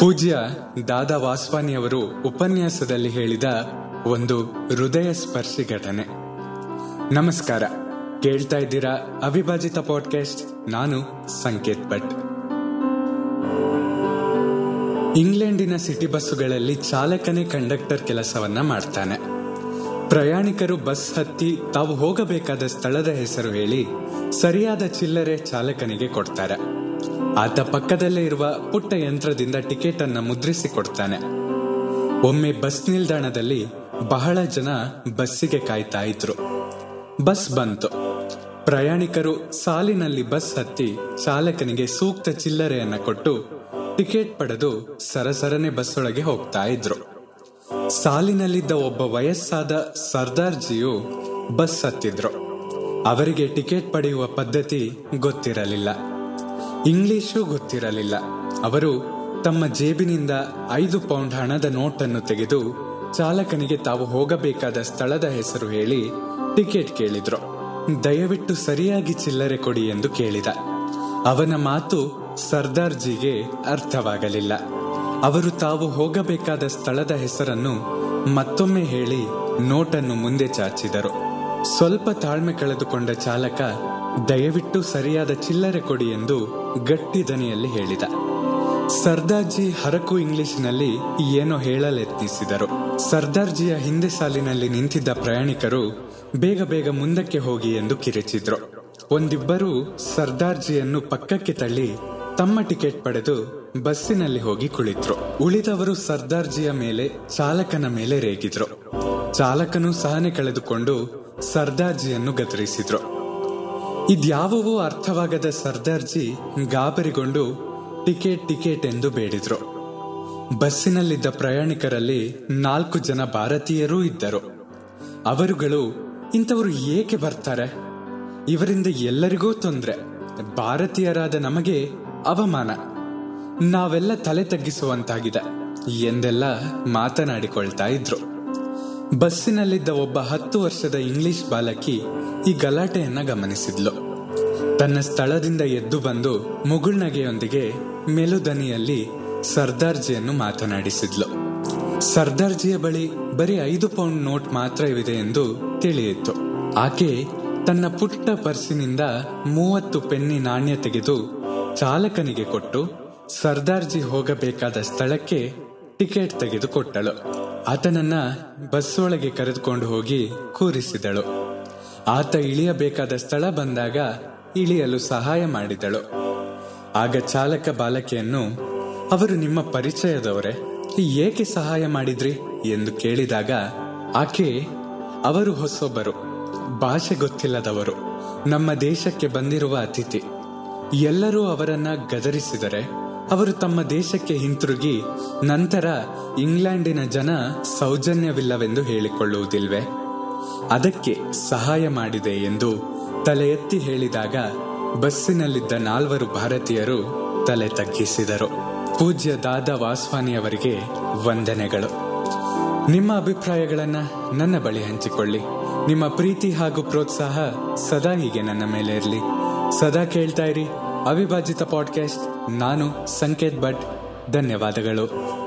ಪೂಜ್ಯ ದಾದಾ ವಾಸ್ವಾನಿಯವರು ಉಪನ್ಯಾಸದಲ್ಲಿ ಹೇಳಿದ ಒಂದು ಹೃದಯ ಸ್ಪರ್ಶಿ ಘಟನೆ. ನಮಸ್ಕಾರ. ಕೇಳ್ತಾ ಇದ್ದೀರಾ ಅವಿಭಾಜಿತ ಪಾಡ್ಕಾಸ್ಟ್ ನಾನು ಸಂಕೇತ್ ಭಟ್. ಇಂಗ್ಲೆಂಡಿನ ಸಿಟಿ ಬಸ್ಸುಗಳಲ್ಲಿ ಚಾಲಕನೇ ಕಂಡಕ್ಟರ್ ಕೆಲಸವನ್ನ ಮಾಡ್ತಾನೆ. ಪ್ರಯಾಣಿಕರು ಬಸ್ ಹತ್ತಿ ತಾವು ಹೋಗಬೇಕಾದ ಸ್ಥಳದ ಹೆಸರು ಹೇಳಿ ಸರಿಯಾದ ಚಿಲ್ಲರೆ ಚಾಲಕನಿಗೆ ಕೊಡ್ತಾರೆ. ಆತ ಪಕ್ಕದಲ್ಲೇ ಇರುವ ಪುಟ್ಟ ಯಂತ್ರದಿಂದ ಟಿಕೆಟ್ ಅನ್ನ ಮುದ್ರಿಸಿ ಕೊಡ್ತಾನೆ ಒಮ್ಮೆ ಬಸ್ ನಿಲ್ದಾಣದಲ್ಲಿ ಬಹಳ ಜನ ಬಸ್ಸಿಗೆ ಕಾಯ್ತಾ ಇದ್ರು. ಬಸ್ ಬಂತು. ಪ್ರಯಾಣಿಕರು ಸಾಲಿನಲ್ಲಿ ಬಸ್ ಹತ್ತಿ ಚಾಲಕನಿಗೆ ಸೂಕ್ತ ಚಿಲ್ಲರೆಯನ್ನ ಕೊಟ್ಟು ಟಿಕೆಟ್ ಪಡೆದು ಸರಸರನೆ ಬಸ್ ಒಳಗೆ ಹೋಗ್ತಾ ಇದ್ರು. ಸಾಲಿನಲ್ಲಿದ್ದ ಒಬ್ಬ ವಯಸ್ಸಾದ ಸರ್ದಾರ್ಜಿಯು ಬಸ್ ಹತ್ತಿದ್ರು. ಅವರಿಗೆ ಟಿಕೆಟ್ ಪಡೆಯುವ ಪದ್ಧತಿ ಗೊತ್ತಿರಲಿಲ್ಲ. ಇಂಗ್ಲಿಷು ಗೊತ್ತಿರಲಿಲ್ಲ. ಅವರು ತಮ್ಮ ಜೇಬಿನಿಂದ ಐದು ಪೌಂಡ್ ಹಣದ ನೋಟನ್ನು ತೆಗೆದು ಚಾಲಕನಿಗೆ ತಾವು ಹೋಗಬೇಕಾದ ಸ್ಥಳದ ಹೆಸರು ಹೇಳಿ ಟಿಕೆಟ್ ಕೇಳಿದ್ರು. ದಯವಿಟ್ಟು ಸರಿಯಾಗಿ ಚಿಲ್ಲರೆ ಕೊಡಿ ಎಂದು ಕೇಳಿದ. ಅವನ ಮಾತು ಸರ್ದಾರ್ಜಿಗೆ ಅರ್ಥವಾಗಲಿಲ್ಲ. ಅವರು ತಾವು ಹೋಗಬೇಕಾದ ಸ್ಥಳದ ಹೆಸರನ್ನು ಮತ್ತೊಮ್ಮೆ ಹೇಳಿ ನೋಟನ್ನು ಮುಂದೆ ಚಾಚಿದರು. ಸ್ವಲ್ಪ ತಾಳ್ಮೆ ಕಳೆದುಕೊಂಡ ಚಾಲಕ, ದಯವಿಟ್ಟು ಸರಿಯಾದ ಚಿಲ್ಲರೆ ಕೊಡಿ ಎಂದು ಗಟ್ಟಿ ದನಿಯಲ್ಲಿ ಹೇಳಿದ. ಸರ್ದಾರ್ಜಿ ಹರಕು ಇಂಗ್ಲಿಷಿನಲ್ಲಿ ಏನೋ ಹೇಳಲೆತ್ನಿಸಿದರು ಸರ್ದಾರ್ಜಿಯ ಹಿಂದೆ ಸಾಲಿನಲ್ಲಿ ನಿಂತಿದ್ದ ಪ್ರಯಾಣಿಕರು, ಬೇಗ ಬೇಗ ಮುಂದಕ್ಕೆ ಹೋಗಿ ಎಂದು ಕಿರಿಚಿದ್ರು. ಒಂದಿಬ್ಬರು ಸರ್ದಾರ್ಜಿಯನ್ನು ಪಕ್ಕಕ್ಕೆ ತಳ್ಳಿ ತಮ್ಮ ಟಿಕೆಟ್ ಪಡೆದು ಬಸ್ಸಿನಲ್ಲಿ ಹೋಗಿ ಕುಳಿತ್ರು. ಉಳಿದವರು ಸರ್ದಾರ್ಜಿಯ ಮೇಲೆ, ಚಾಲಕನ ಮೇಲೆ ರೇಗಿದ್ರು. ಚಾಲಕನು ಸಹನೆ ಕಳೆದುಕೊಂಡು ಸರ್ದಾರ್ಜಿಯನ್ನು ಗದರಿಸಿದ್ರು. ಇದ್ಯಾವವೂ ಅರ್ಥವಾಗದ ಸರ್ದಾರ್ಜಿ ಗಾಬರಿಗೊಂಡು ಟಿಕೆಟ್ ಟಿಕೆಟ್ ಎಂದು ಬೇಡಿದ್ರು. ಬಸ್ಸಿನಲ್ಲಿದ್ದ ಪ್ರಯಾಣಿಕರಲ್ಲಿ ನಾಲ್ಕು ಜನ ಭಾರತೀಯರೂ ಇದ್ದರು. ಅವರುಗಳು, ಇಂಥವರು ಏಕೆ ಬರ್ತಾರೆ? ಇವರಿಂದ ಎಲ್ಲರಿಗೂ ತೊಂದರೆ. ಭಾರತೀಯರಾದ ನಮಗೆ ಅವಮಾನ. ನಾವೆಲ್ಲ ತಲೆ ತಗ್ಗಿಸುವಂತಾಗಿದೆ ಎಂದೆಲ್ಲ ಮಾತನಾಡಿಕೊಳ್ತಾ ಇದ್ರು. ಬಸ್ಸಿನಲ್ಲಿದ್ದ ಒಬ್ಬ ಹತ್ತು ವರ್ಷದ ಇಂಗ್ಲಿಷ್ ಬಾಲಕಿ ಈ ಗಲಾಟೆಯನ್ನ ಗಮನಿಸಿದ್ಲು. ತನ್ನ ಸ್ಥಳದಿಂದ ಎದ್ದು ಬಂದು ಮುಗುಳ್ನಗೆಯೊಂದಿಗೆ ಮೆಲುದನಿಯಲ್ಲಿ ಸರ್ದಾರ್ಜಿಯನ್ನು ಮಾತನಾಡಿಸಿದ್ಲು. ಸರ್ದಾರ್ಜಿಯ ಬಳಿ ಬರೀ ಐದು ಪೌಂಡ್ ನೋಟ್ ಮಾತ್ರ ಇದೆ ಎಂದು ತಿಳಿಯಿತು. ಆಕೆ ತನ್ನ ಪುಟ್ಟ ಪರ್ಸಿನಿಂದ ಮೂವತ್ತು ಪೆನ್ನಿ ನಾಣ್ಯ ತೆಗೆದು ಚಾಲಕನಿಗೆ ಕೊಟ್ಟು ಸರ್ದಾರ್ಜಿ ಹೋಗಬೇಕಾದ ಸ್ಥಳಕ್ಕೆ ಟಿಕೆಟ್ ತೆಗೆದುಕೊಟ್ಟಳು. ಆತನನ್ನ ಬಸ್ ಒಳಗೆ ಕರೆದುಕೊಂಡು ಹೋಗಿ ಕೂರಿಸಿದಳು. ಆತ ಇಳಿಯಬೇಕಾದ ಸ್ಥಳ ಬಂದಾಗ ಇಳಿಯಲು ಸಹಾಯ ಮಾಡಿದಳು. ಆಗ ಚಾಲಕ ಬಾಲಕಿಯನ್ನು, ಅವರು ನಿಮ್ಮ ಪರಿಚಯದವರೇ, ಏಕೆ ಸಹಾಯ ಮಾಡಿದ್ರಿ? ಎಂದು ಕೇಳಿದಾಗ, ಆಕೆ ಅವರು ಹೊಸೊಬ್ಬರು, ಭಾಷೆ ಗೊತ್ತಿಲ್ಲದವರು, ನಮ್ಮ ದೇಶಕ್ಕೆ ಬಂದಿರುವ ಅತಿಥಿ. ಎಲ್ಲರೂ ಅವರನ್ನ ಗದರಿಸಿದರೆ, ಅವರು ತಮ್ಮ ದೇಶಕ್ಕೆ ಹಿಂತಿರುಗಿ ನಂತರ ಇಂಗ್ಲೆಂಡಿನ ಜನ ಸೌಜನ್ಯವಿಲ್ಲವೆಂದು ಹೇಳಿಕೊಳ್ಳುವುದಿಲ್ವೆ? ಅದಕ್ಕೆ ಸಹಾಯ ಮಾಡಿದೆ ಎಂದು ತಲೆ ಎತ್ತಿ ಹೇಳಿದಾಗ ಬಸ್ಸಿನಲ್ಲಿದ್ದ ನಾಲ್ವರು ಭಾರತೀಯರು ತಲೆ ತಗ್ಗಿಸಿದರು. ಪೂಜ್ಯ ದಾದಾ ವಾಸ್ವಾನಿಯವರಿಗೆ ವಂದನೆಗಳು. ನಿಮ್ಮ ಅಭಿಪ್ರಾಯಗಳನ್ನ ನನ್ನ ಬಳಿ ಹಂಚಿಕೊಳ್ಳಿ. ನಿಮ್ಮ ಪ್ರೀತಿ ಹಾಗೂ ಪ್ರೋತ್ಸಾಹ ಸದಾ ಹೀಗೆ ನನ್ನ ಮೇಲೆ ಇರಲಿ. ಸದಾ ಕೇಳ್ತಾ ಇರಿ ಅವಿಭಾಜಿತ ಪಾಡ್ಕಾಸ್ಟ್ ನಾನು ಸಂಕೇತ್ ಭಟ್. ಧನ್ಯವಾದಗಳು.